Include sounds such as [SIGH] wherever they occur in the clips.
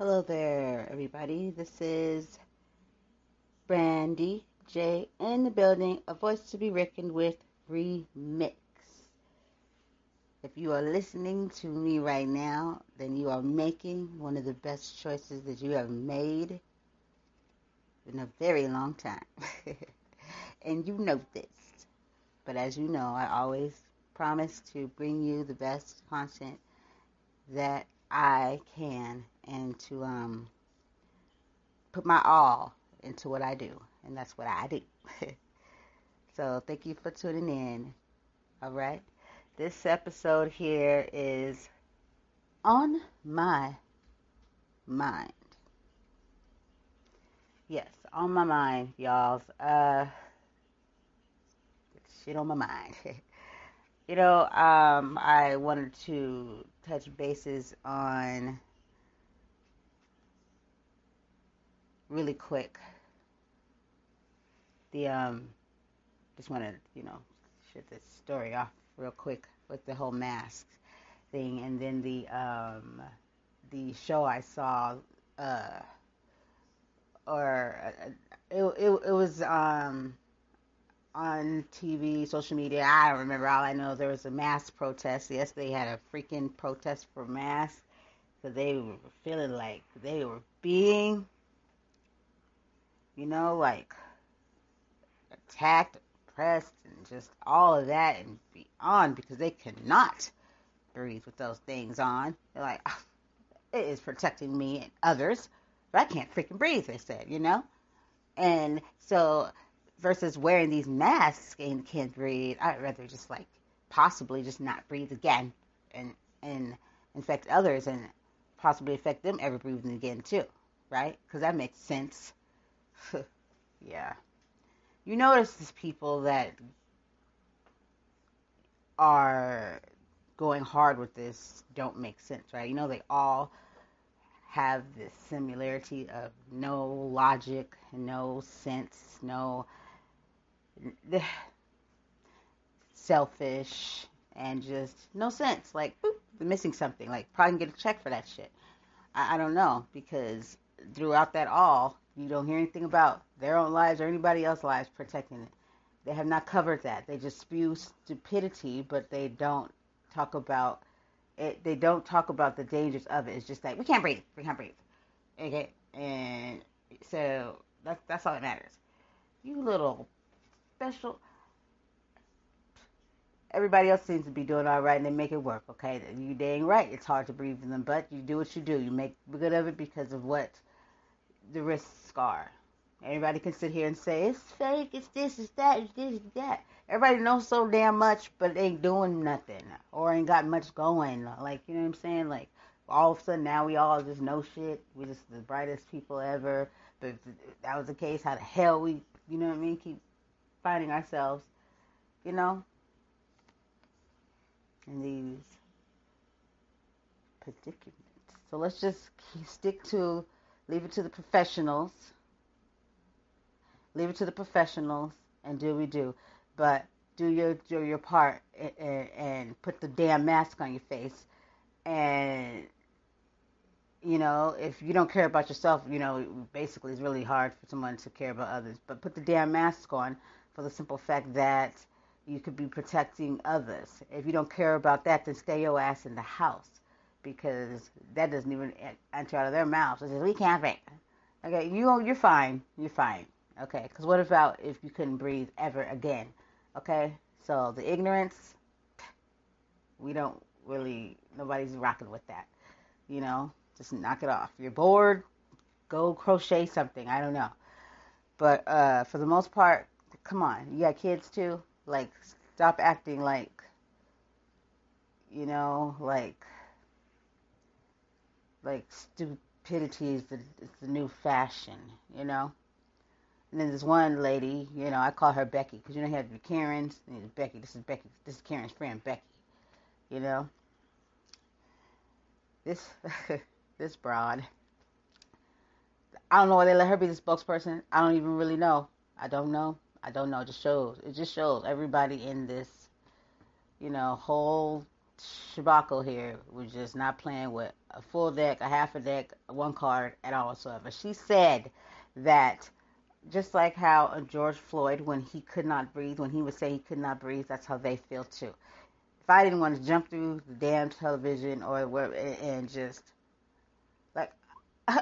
Hello there, everybody. This is Brandy J in the building, a voice to be reckoned with remix. If you are listening to me right now, then you are making one of the best choices that you have made in a very long time. [LAUGHS] and you know this. But as you know, I always promise to bring you the best content that I can and to um, put my all into what I do. And that's what I do. [LAUGHS] so thank you for tuning in. All right. This episode here is on my mind. Yes, on my mind, y'all. Uh, shit on my mind. [LAUGHS] you know, um, I wanted to touch bases on really quick. The um, just want to you know shut this story off real quick with the whole mask thing, and then the um, the show I saw, uh, or uh, it, it it was um on TV, social media. I don't remember. All I know there was a mass protest. Yes, they had a freaking protest for masks because they were feeling like they were being you know, like attacked, oppressed, and just all of that and beyond because they cannot breathe with those things on. They're like, oh, it is protecting me and others, but I can't freaking breathe, they said, you know? And so, versus wearing these masks and can't breathe, I'd rather just like possibly just not breathe again and, and infect others and possibly affect them ever breathing again too, right? Because that makes sense [LAUGHS] yeah. You notice these people that are going hard with this don't make sense, right? You know, they all have this similarity of no logic, no sense, no [SIGHS] selfish, and just no sense. Like, boop, they're missing something. Like, probably can get a check for that shit. I, I don't know because throughout that all, you don't hear anything about their own lives or anybody else's lives protecting it. They have not covered that. They just spew stupidity, but they don't talk about it. They don't talk about the dangers of it. It's just like we can't breathe. We can't breathe. Okay, and so that's that's all that matters. You little special. Everybody else seems to be doing all right, and they make it work. Okay, you dang right. It's hard to breathe in them, but you do what you do. You make good of it because of what the wrist scar. Everybody can sit here and say it's fake, it's this, it's that, it's this, it's that. Everybody knows so damn much, but ain't doing nothing or ain't got much going. Like you know what I'm saying? Like all of a sudden now we all just know shit. We just the brightest people ever. But if that was the case, how the hell we, you know what I mean? Keep finding ourselves, you know, in these predicaments. So let's just stick to Leave it to the professionals. Leave it to the professionals and do what we do. But do your do your part and, and put the damn mask on your face. And you know, if you don't care about yourself, you know, basically it's really hard for someone to care about others. But put the damn mask on for the simple fact that you could be protecting others. If you don't care about that, then stay your ass in the house because that doesn't even enter out of their mouths. It says, we can't breathe. Okay, you, you're fine. You're fine. Okay, because what about if you couldn't breathe ever again? Okay, so the ignorance, we don't really, nobody's rocking with that. You know, just knock it off. You're bored, go crochet something. I don't know. But uh, for the most part, come on. You got kids too? Like, stop acting like, you know, like like stupidity is the, is the new fashion, you know. And then there's one lady, you know, I call her Becky because you know you have your Karens. And Becky, this is Becky, this is Karen's friend Becky, you know. This [LAUGHS] this broad. I don't know why they let her be the spokesperson. I don't even really know. I don't know. I don't know. It just shows. It just shows everybody in this, you know, whole Shabako here was just not playing with a full deck, a half a deck, one card at all whatsoever. She said that just like how George Floyd, when he could not breathe, when he would say he could not breathe, that's how they feel too. If I didn't want to jump through the damn television or where and just like [LAUGHS]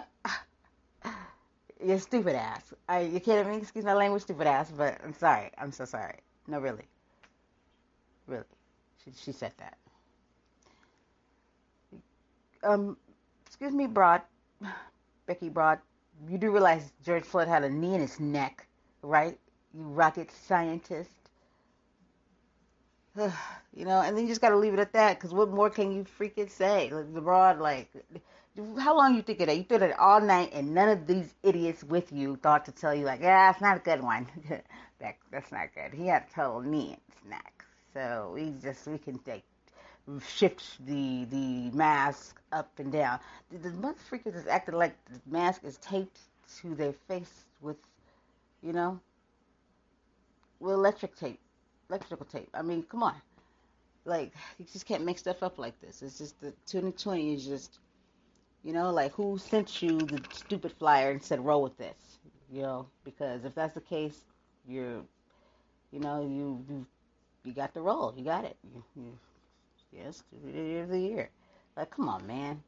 you're stupid ass. I, you kidding me? Excuse my language, stupid ass. But I'm sorry. I'm so sorry. No, really, really. She, she said that. Um, excuse me, Broad, Becky Broad. You do realize George Floyd had a knee in his neck, right? You rocket scientist. you know, and then you just got to leave it at that. Because what more can you freaking say? Like the broad, like how long you think of that? You did it all night, and none of these idiots with you thought to tell you like, yeah, it's not a good one. [LAUGHS] that that's not good. He had a total knee in his neck, so we just we can take shift the the mask up and down. The, the motherfuckers is acting like the mask is taped to their face with, you know, with electric tape, electrical tape. I mean, come on, like you just can't make stuff up like this. It's just the 2020 is just you know, like who sent you the stupid flyer and said roll with this? You know, because if that's the case, you're, you know, you you, you got the roll, You got it. You, you, yes, year of the year. Like, come on, man.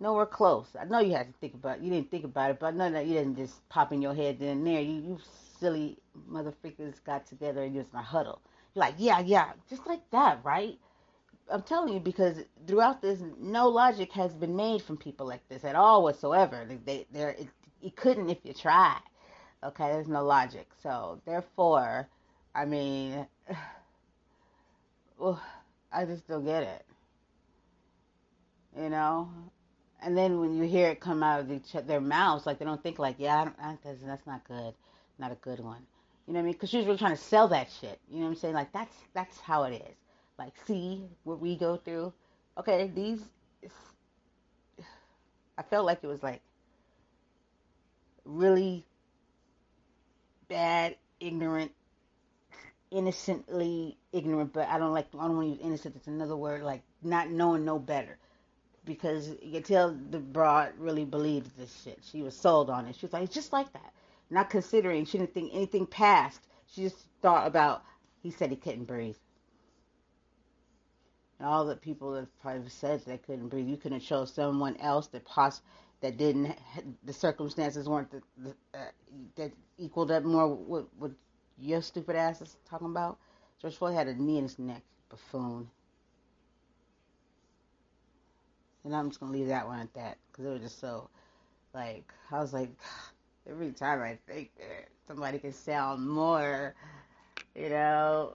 Nowhere close. I know you had to think about. It. You didn't think about it, but know that you didn't just pop in your head then and there. You you silly motherfuckers got together and just a huddle. You're like, yeah, yeah, just like that, right? I'm telling you because throughout this, no logic has been made from people like this at all whatsoever. They, they, it, you couldn't if you tried. Okay, there's no logic. So therefore, I mean, [SIGHS] well, I just don't get it. You know, and then when you hear it come out of each, their mouths, like they don't think like, yeah, I I, that's, that's not good, not a good one. You know what I mean? Because she's really trying to sell that shit. You know what I'm saying? Like that's that's how it is like see what we go through. Okay, these I felt like it was like really bad, ignorant, innocently ignorant, but I don't like I don't want to use innocent. It's another word like not knowing no better, because you can tell the broad really believed this shit. She was sold on it. She was like, it's just like that, not considering. She didn't think anything past. She just thought about. He said he couldn't breathe and all the people that probably said they couldn't breathe. You couldn't show someone else that poss that didn't the circumstances weren't the, the, uh, that equaled up more what what your stupid ass is talking about. George Floyd had a knee in his neck, buffoon. And I'm just gonna leave that one at that because it was just so like I was like [SIGHS] every time I think that somebody can sound more, you know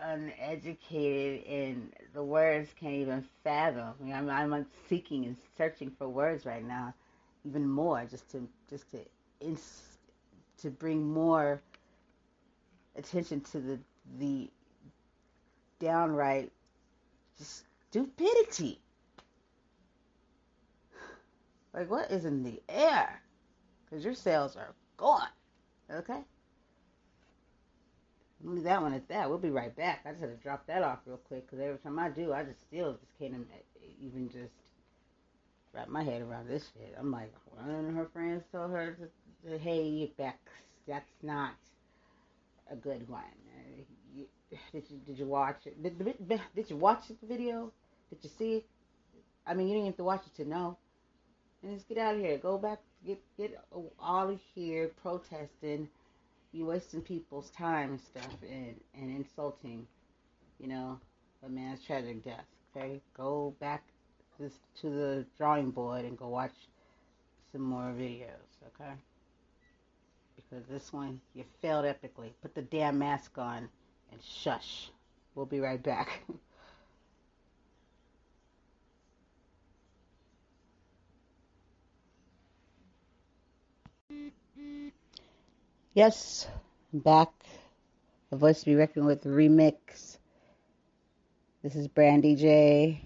uneducated and the words can't even fathom. I mean, I'm, I'm seeking and searching for words right now, even more, just to just to ins- to bring more attention to the the downright stupidity. Like, what is in the air? Because your sales are gone. Okay? leave that one at that. We'll be right back. I just had to drop that off real quick because every time I do, I just still just can't even just wrap my head around this shit. I'm like, one of her friends told her, to, to, "Hey, Bex, that's not a good one." Uh, you, did you did you watch it? Did, did, did you watch the video? Did you see it? I mean, you didn't have to watch it to know. And just get out of here. Go back. Get get all of here protesting you wasting people's time and stuff and, and insulting, you know, a man's tragic death. Okay, go back to the drawing board and go watch some more videos. Okay, this one you failed epically. Put the damn mask on and shush. We'll be right back. [LAUGHS] Yes, I'm back. A voice to be reckoned with remix. This is Brandy J.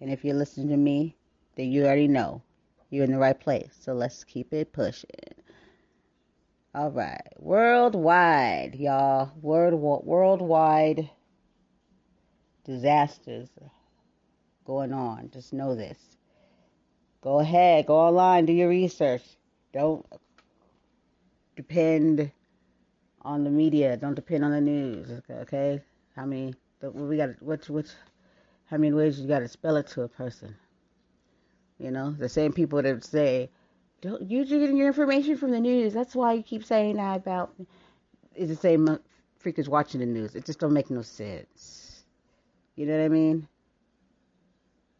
And if you're listening to me, then you already know you're in the right place. So let's keep it pushing. All right. Worldwide, y'all. World, worldwide disasters going on. Just know this. Go ahead, go online, do your research. Don't depend on the media. Don't depend on the news. Okay? How many? We got which which? How many ways you got to spell it to a person? You know, the same people that say, "Don't you're getting your information from the news." That's why you keep saying that about. It's the same freakers watching the news. It just don't make no sense. You know what I mean?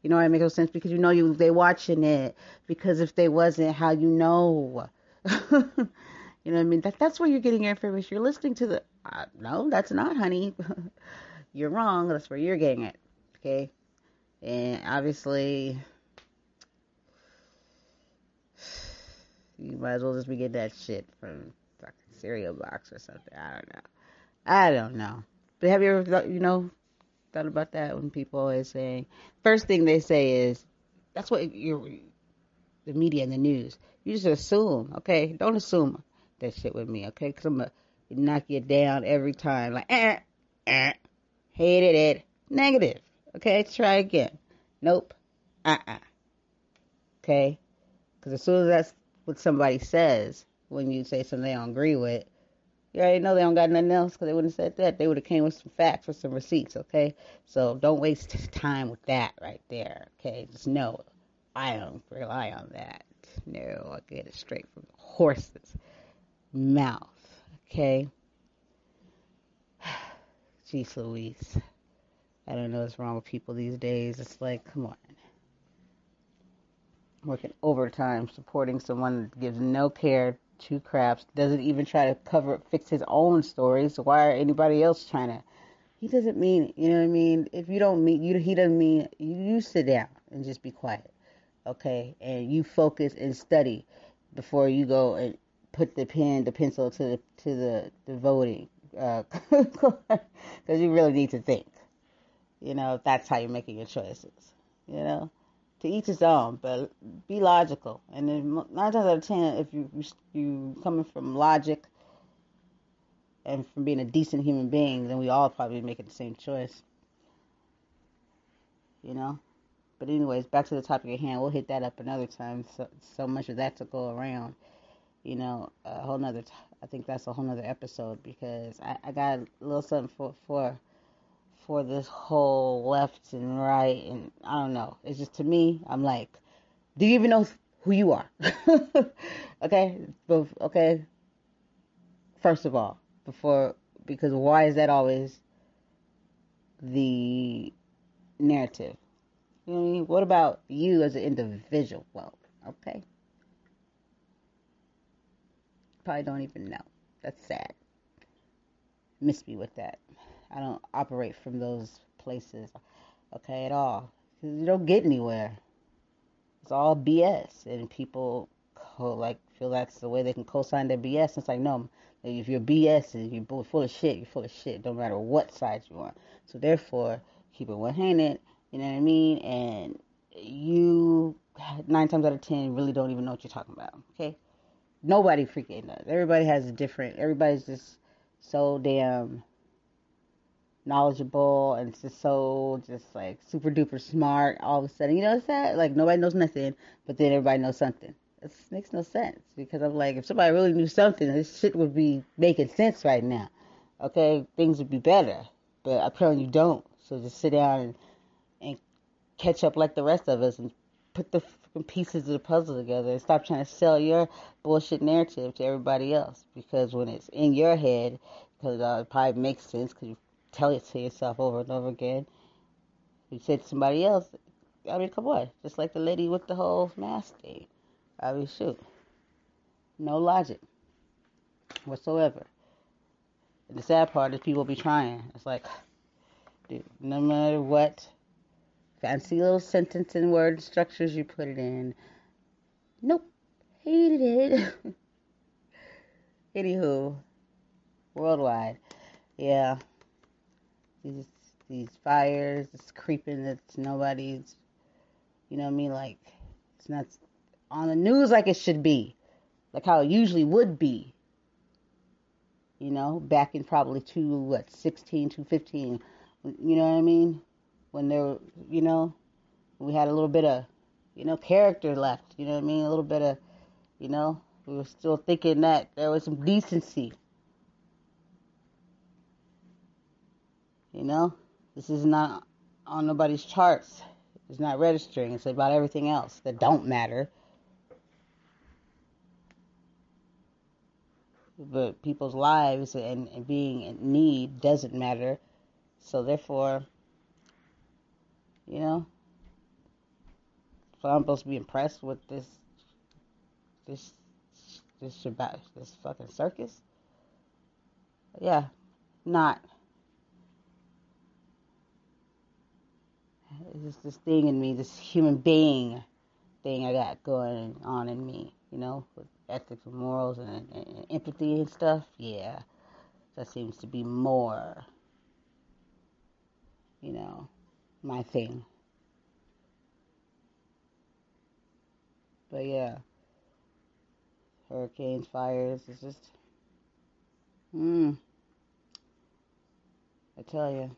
You know why it makes no sense? Because you know you they watching it. Because if they wasn't, how you know? [LAUGHS] you know what I mean? That that's where you're getting your information. You're listening to the. Uh, no, that's not, honey. [LAUGHS] you're wrong. That's where you're getting it. Okay, and obviously. You might as well just be getting that shit from fucking cereal box or something. I don't know. I don't know. But have you ever, thought, you know, thought about that when people always saying first thing they say is that's what you're the media and the news. You just assume, okay? Don't assume that shit with me, okay? Because I'm gonna knock you down every time, like eh, eh, hated it, negative, okay? Try again. Nope, uh, uh-uh. uh okay? Because as soon as what somebody says when you say something they don't agree with, you already know they don't got nothing else because they wouldn't have said that. They would have came with some facts or some receipts, okay? So don't waste [LAUGHS] time with that right there, okay? Just know I don't rely on that. No, I get it straight from the horse's mouth, okay? [SIGHS] Jeez Louise. I don't know what's wrong with people these days. It's like, come on. Working overtime, supporting someone that gives no care two craps, doesn't even try to cover fix his own story. So why are anybody else trying to? He doesn't mean, you know what I mean. If you don't mean you, he doesn't mean you, you sit down and just be quiet, okay, and you focus and study before you go and put the pen, the pencil to the to the the voting, because uh, [LAUGHS] you really need to think. You know, that's how you're making your choices. You know to each his own, but be logical. And then nine times out of ten, if you you coming from logic and from being a decent human being, then we all probably making the same choice. You know. But anyways, back to the topic at hand. We'll hit that up another time. So so much of that to go around. You know, a whole nother. T- I think that's a whole nother episode because I, I got a little something for for for this whole left and right and I don't know. It's just to me, I'm like, do you even know who you are? [LAUGHS] okay, okay. First of all, before because why is that always the narrative? You know what I mean? What about you as an individual? Well, okay. Probably don't even know. That's sad. Miss me with that. I don't operate from those places, okay, at all. Because you don't get anywhere. It's all BS, and people co- like feel that's the way they can co-sign their BS. It's like no, if you're BS and you're full of shit, you're full of shit. Don't matter what side you on. So therefore, keep it one-handed. You know what I mean? And you nine times out of ten really don't even know what you're talking about. Okay? Nobody freaking does. Everybody has a different. Everybody's just so damn knowledgeable and just so just like super duper smart all of a sudden. You know what's that? Like nobody knows nothing, but then everybody knows something. It makes no sense because I'm like, if somebody really knew something, this shit would be making sense right now. Okay, things would be better, but apparently you don't. So just sit down and and catch up like the rest of us and put the pieces of the puzzle together and stop trying to sell your bullshit narrative to everybody else because when it's in your head, because uh, it probably makes sense because you tell it to yourself over and over again. You say to somebody else, I mean, come on, just like the lady with the whole mask thing. I mean, shoot, no logic whatsoever. And the sad part is people be trying. It's like, dude, no matter what fancy little sentence and word structures you put it in, nope, hated it. [LAUGHS] Anywho, worldwide, yeah these these fires, this creeping that's nobody's, you know what I mean? Like it's not on the news like it should be, like how it usually would be. You know, back in probably two what 16 to 15, you know what I mean? when there, you know, we had a little bit of, you know, character left. You know what I mean? A little bit of, you know, we were still thinking that there was some decency. You know, this is not on nobody's charts. It's not registering. It's about everything else that don't matter. But people's lives and, and being in need doesn't matter. So therefore, you know, so I'm supposed to be impressed with this, this, this about this fucking circus. Yeah, not. It's just this thing in me, this human being thing I got going on in me, you know, with ethics and morals and, and, empathy and stuff. Yeah, that seems to be more, you know, my thing. But yeah, hurricanes, fires, it's just, hmm, I tell you.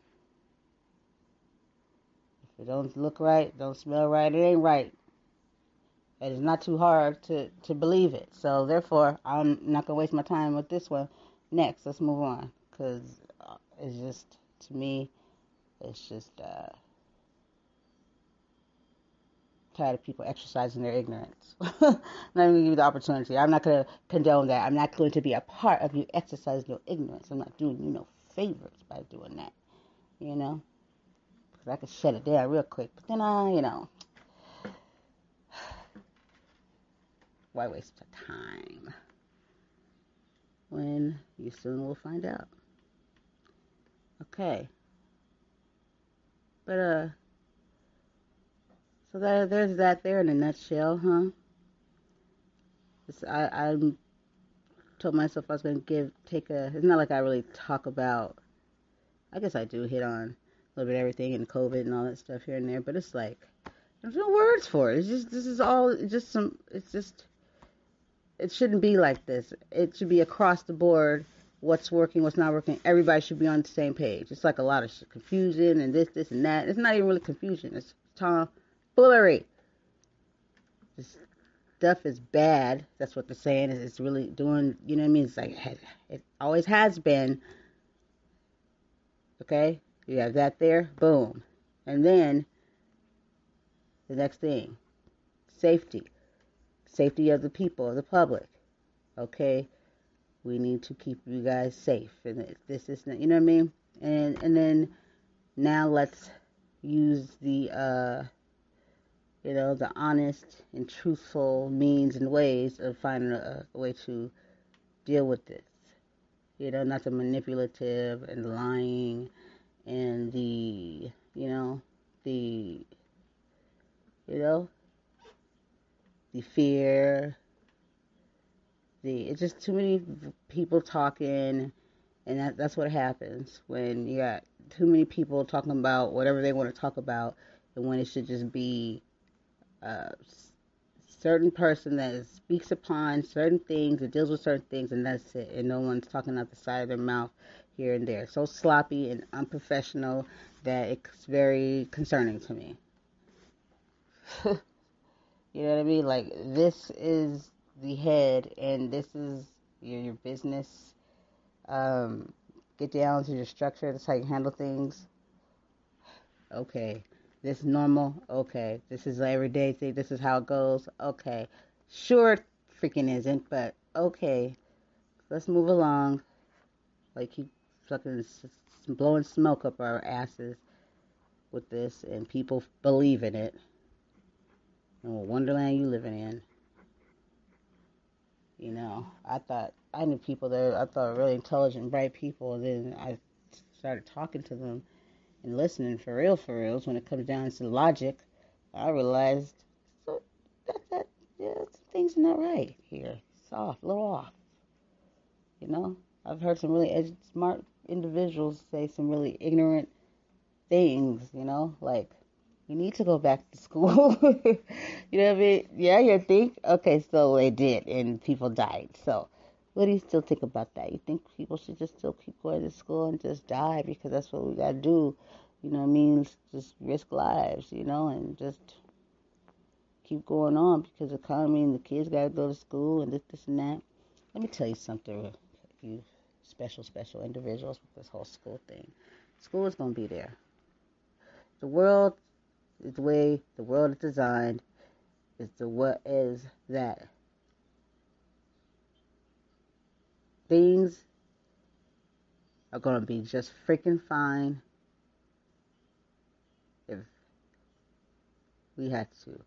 It don't look right, don't smell right, it ain't right. And It is not too hard to, to believe it. So therefore, I'm not gonna waste my time with this one. Next, let's move on because uh, it's just to me, it's just uh, tired of people exercising their ignorance. I'm [LAUGHS] not even gonna give you the opportunity. I'm not gonna condone that. I'm not going to be a part of you exercising your ignorance. I'm not doing you no favors by doing that. You know. I could shut it down real quick. But then I, you know, [SIGHS] why waste your time when you soon will find out. Okay. But, uh, so there, there's that there in a nutshell, huh? It's, I, I told myself I was going to give, take a, it's not like I really talk about, I guess I do hit on a little bit everything and COVID and all that stuff here and there, but it's like there's no words for it. It's just this is all just some. It's just it shouldn't be like this. It should be across the board. What's working, what's not working. Everybody should be on the same page. It's like a lot of confusion and this, this, and that. It's not even really confusion. It's tomfoolery. This stuff is bad. That's what they're saying. It's really doing. You know what I mean? It's like it always has been. Okay, you have that there, boom. And then the next thing safety. Safety of the people, of the public. Okay? We need to keep you guys safe. And this is, you know what I mean? And and then now let's use the uh you know the honest and truthful means and ways of finding a, a way to deal with this you know not the manipulative and lying and the you know the you know the fear the it's just too many people talking and that, that's what happens when you got too many people talking about whatever they want to talk about and when it should just be uh, a certain person that speaks upon certain things and deals with certain things and that's it and no one's talking out the side of their mouth here and there. So sloppy and unprofessional that it's very concerning to me. [LAUGHS] you know what I mean? Like, this is the head, and this is your, your business. Um, get down to your structure. That's how you handle things. Okay. This is normal. Okay. This is everyday thing. This is how it goes. Okay. Sure, freaking isn't, but okay. Let's move along. Like, keep fucking blowing smoke up our asses with this, and people believe in it. And what wonderland you living in. You know, I thought I knew people that I thought were really intelligent, bright people. And then I started talking to them and listening for real, for reals. When it comes down to logic, I realized so that that yeah, things are not right here. It's off, a little off. You know, I've heard some really ed- smart individuals say some really ignorant things, you know, like you need to go back to school. [LAUGHS] you know what I mean? Yeah, you think, okay, so they did and people died. So what do you still think about that? You think people should just still keep going to school and just die because that's what we gotta do you know what I mean, just risk lives, you know, and just keep going on because the economy and the kids got to go to school and this, this and that. Let me tell you something, you special, special individuals with this whole school thing. School is going to be there. The world is the way the world is designed. Is the what is that things are going to be just freaking fine if we had to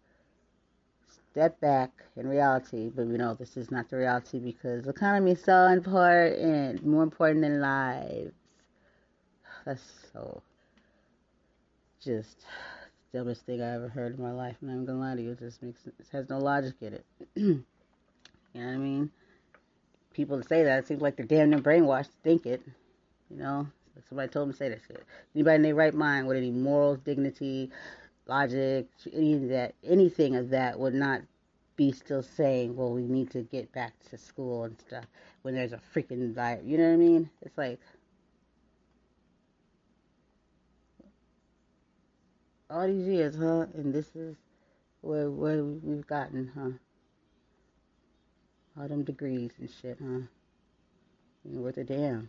step back in reality, but we know this is not the reality because economy is so important, more important than lives. [SIGHS] That's so just the dumbest thing I ever heard in my life. I'm not gonna lie to you, it just makes it has no logic in it. [CLEARS THROAT] you know what I mean? People say that it seems like they're damn near brainwashed to think it. You know, somebody told them to say that shit. Anybody in their right mind with any morals, dignity, logic, any of that, anything of that would not be still saying, well, we need to get back to school and stuff when there's a freaking virus. You know what I mean? It's like, all these years, huh? And this is where where we've gotten, huh? All them degrees and shit, huh? Ain't worth a damn.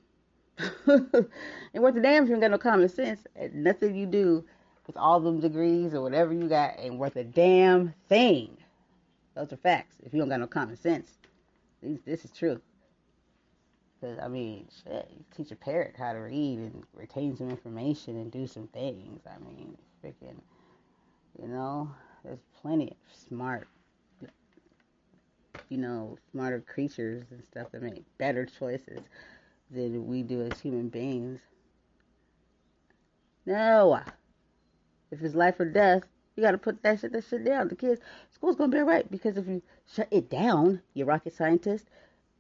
[LAUGHS] ain't worth a damn if you ain't got no common sense. Nothing you do with all them degrees or whatever you got ain't worth a damn thing. Those are facts. If you don't got no common sense, this is true. Because, I mean, shit, you teach a parrot how to read and retain some information and do some things. I mean, freaking, you know, there's plenty of smart, you know, smarter creatures and stuff that make better choices than we do as human beings. No. If it's life or death, you got to put that shit, that shit down. The kids, school's gonna be alright because if you shut it down, you rocket scientist,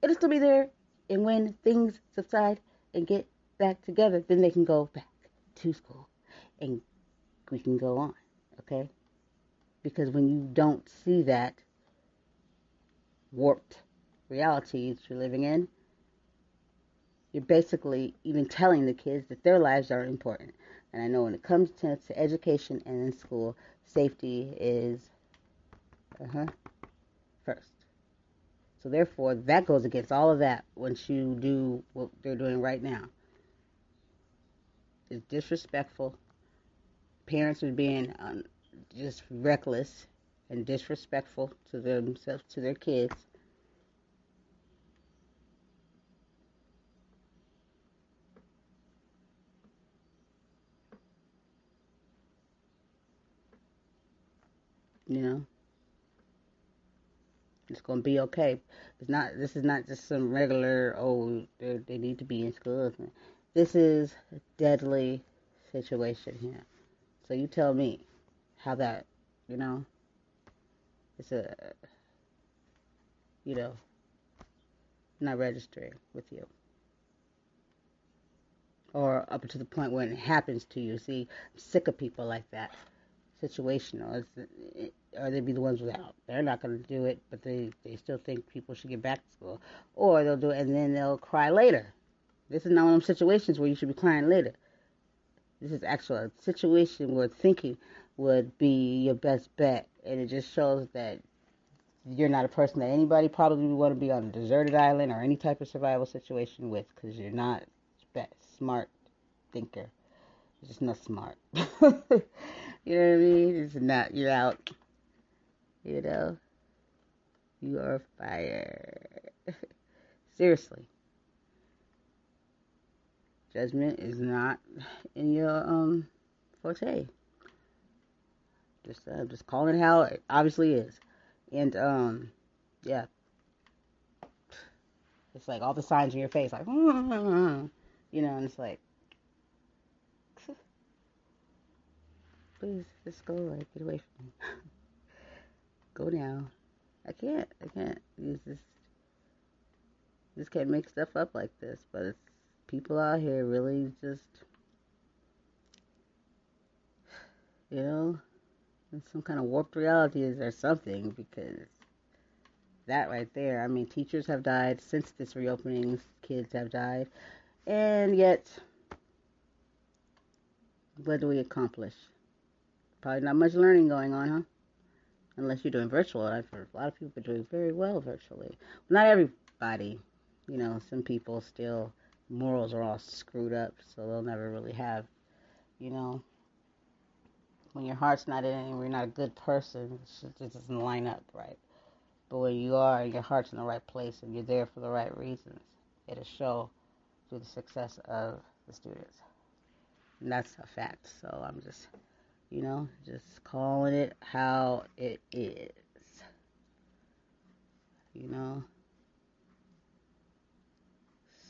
it'll still be there. And when things subside and get back together, then they can go back to school and we can go on, okay? Because when you don't see that warped reality that you're living in, you're basically even telling the kids that their lives are important. And I know when it comes to, to education and in school, safety is uh-huh, first. So therefore, that goes against all of that once you do what they're doing right now. It's disrespectful parents are being um, just reckless and disrespectful to themselves, to their kids. You know, it's gonna be okay. It's not. This is not just some regular. Oh, they need to be in school. This is a deadly situation here. So you tell me how that, you know, it's a, you know, not registering with you. Or up to the point when it happens to you. See, I'm sick of people like that. Situational. Or they'd be the ones without. They're not going to do it, but they, they still think people should get back to school. Or they'll do it and then they'll cry later. This is not one of those situations where you should be crying later. This is actually a situation where thinking would be your best bet, and it just shows that you're not a person that anybody probably would want to be on a deserted island or any type of survival situation with, because you're not a smart thinker. You're just not smart. [LAUGHS] you know what I mean? It's not. You're out. You know. You are fired. [LAUGHS] Seriously judgment is not in your um forte. Just uh, just calling it how it obviously is, and um yeah, it's like all the signs in your face, like [LAUGHS] you know, and it's like. Please just go, like, get away from me. [LAUGHS] go now. I can't. I can't. This. Just can't make stuff up like this, but it's people out here really just, [SIGHS] you know, some kind of warped reality is there something because that right there, I mean, teachers have died since this reopening, kids have died, and yet what do we accomplish? Probably not much learning going on, huh? Unless you're doing virtual. I've heard a lot of people are doing very well virtually. Not everybody. You know, some people still morals are all screwed up, so they'll never really have, you know, when your heart's not in it and you're not a good person, it just doesn't line up right. But when you are and your heart's in the right place and you're there for the right reasons, it'll show through the success of the students. And that's a fact. So I'm just, you know, just calling it how it is. You know?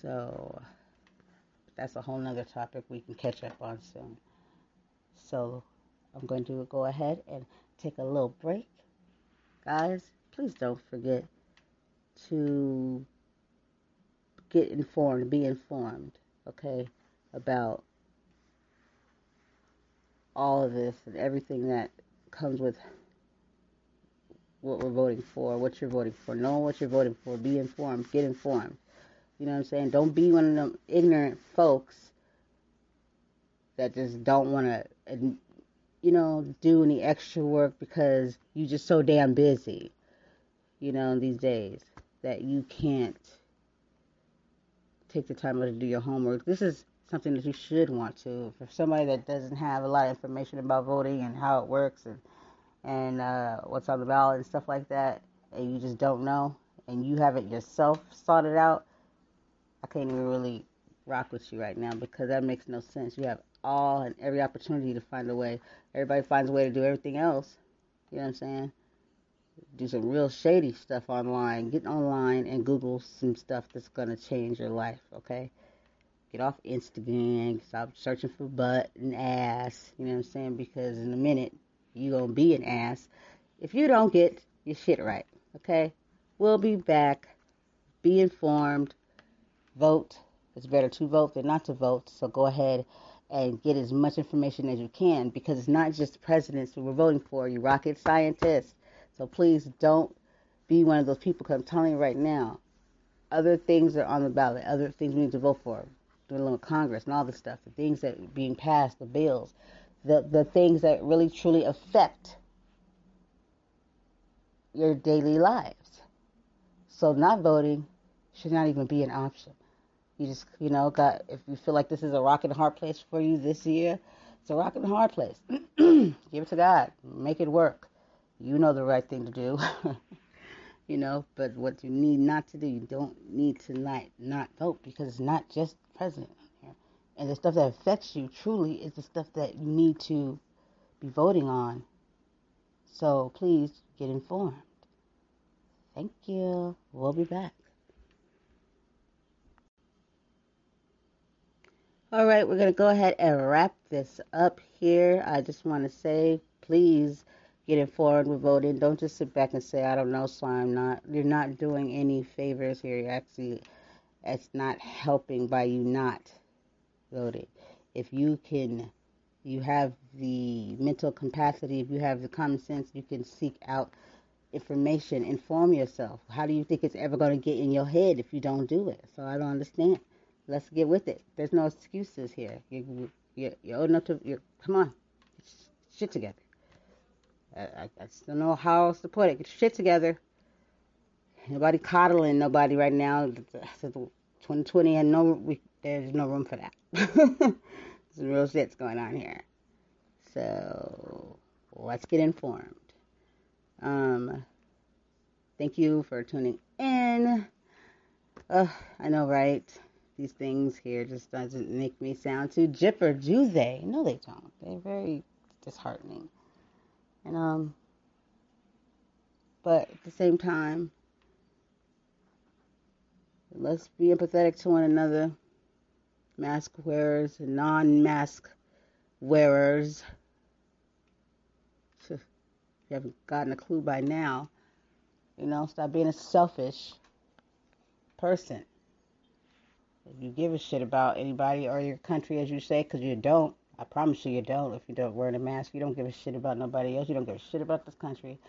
So that's a whole nother topic we can catch up on soon. So I'm going to go ahead and take a little break. Guys, please don't forget to get informed, be informed, okay, about all of this and everything that comes with what we're voting for, what you're voting for. Know what you're voting for. Be informed. Get informed. You know what I'm saying? Don't be one of them ignorant folks that just don't want to, you know, do any extra work because you're just so damn busy, you know, these days that you can't take the time to do your homework. This is something that you should want to. For somebody that doesn't have a lot of information about voting and how it works and and uh, what's on the ballot and stuff like that, and you just don't know, and you haven't yourself sorted out, I can't even really rock with you right now because that makes no sense. You have all and every opportunity to find a way. Everybody finds a way to do everything else. You know what I'm saying? Do some real shady stuff online. Get online and Google some stuff that's gonna change your life. Okay? Get off Instagram. Stop searching for butt and ass. You know what I'm saying? Because in a minute you're gonna be an ass if you don't get your shit right. Okay? We'll be back. Be informed. Vote. It's better to vote than not to vote. So go ahead and get as much information as you can because it's not just the presidents who we're voting for, you rocket scientists. So please don't be one of those people because I'm telling you right now, other things are on the ballot, other things we need to vote for, dealing with Congress and all this stuff, the things that are being passed, the bills, the, the things that really truly affect your daily lives. So not voting should not even be an option. You just, you know, got if you feel like this is a rock and hard place for you this year, it's a rock and hard place. [CLEARS THROAT] Give it to God. Make it work. You know the right thing to do. [LAUGHS] you know, but what you need not to do, you don't need to not not vote because it's not just president here. And the stuff that affects you truly is the stuff that you need to be voting on. So please get informed. Thank you. We'll be back. All right, we're going to go ahead and wrap this up here. I just want to say, please get informed with voting. Don't just sit back and say, I don't know, so I'm not. You're not doing any favors here. You're actually, it's not helping by you not voting. If you can, you have the mental capacity, if you have the common sense, you can seek out information, inform yourself. How do you think it's ever going to get in your head if you don't do it? So I don't understand. Let's get with it. There's no excuses here. You, you, you're old enough to, you come on, get shit together. I, I, I don't know how else to put it. Get shit together. Nobody coddling nobody right now. [LAUGHS] 2020 and no, we, there's no room for that. [LAUGHS] Some real shit's going on here. So let's get informed. Um, thank you for tuning in. Uh, I know, right? these things here just doesn't make me sound too jipper, do they? No, they don't. They're very disheartening. And um, but at the same time, let's be empathetic to one another. Mask wearers and non-mask wearers. If [LAUGHS] you haven't gotten a clue by now, you know, stop being a selfish person. If you give a shit about anybody or your country, as you say, because you don't, I promise you, you don't. If you don't wear a mask, you don't give a shit about nobody else. You don't give a shit about this country.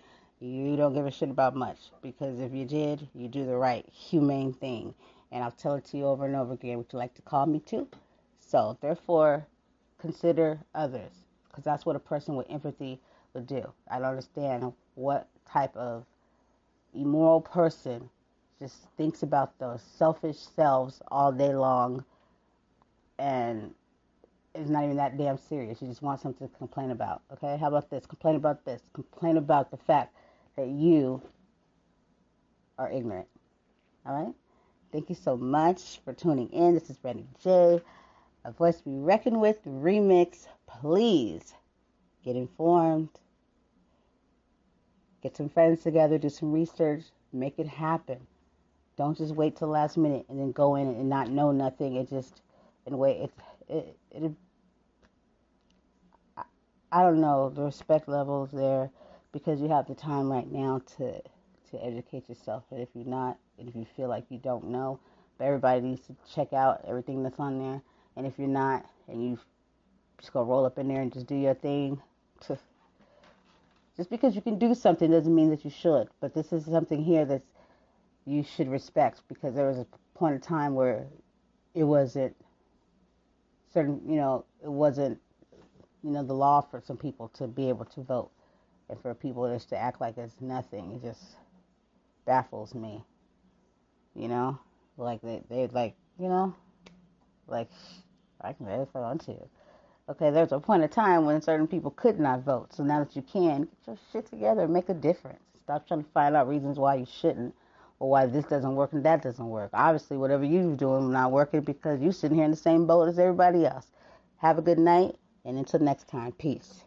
You don't give a shit about much. Because if you did, you do the right, humane thing. And I'll tell it to you over and over again. Would you like to call me too? So, therefore, consider others because that's what a person with empathy would do. I don't understand what type of immoral person just thinks about those selfish selves all day long and it's not even that damn serious. You just want something to complain about. Okay? How about this? Complain about this. Complain about the fact that you are ignorant. All right? Thank you so much for tuning in. This is Brandy J, a voice to be reckoned with remix. Please get informed, get some friends together, do some research, make it happen. Don't just wait till last minute and then go in and not know nothing. It just, in a way, it, it, it I don't know the respect levels there because you have the time right now to to educate yourself. And if you're not, and if you feel like you don't know, but everybody needs to check out everything that's on there. And if you're not, and you just go roll up in there and just do your thing, [LAUGHS] just because you can do something doesn't mean that you should. But this is something here that you should respect because there was a point of time where it wasn't certain, you know, it wasn't, you know, the law for some people to be able to vote and for people just to act like it's nothing. It just baffles me. You know, like they they like you know, like I can if I want to. Okay, there's a point of time when certain people could not vote. So now that you can, get your shit together and make a difference. Stop trying to find out reasons why you shouldn't or why this doesn't work and that doesn't work. Obviously, whatever you're doing not working because you're sitting here in the same boat as everybody else. Have a good night, and until next time, peace.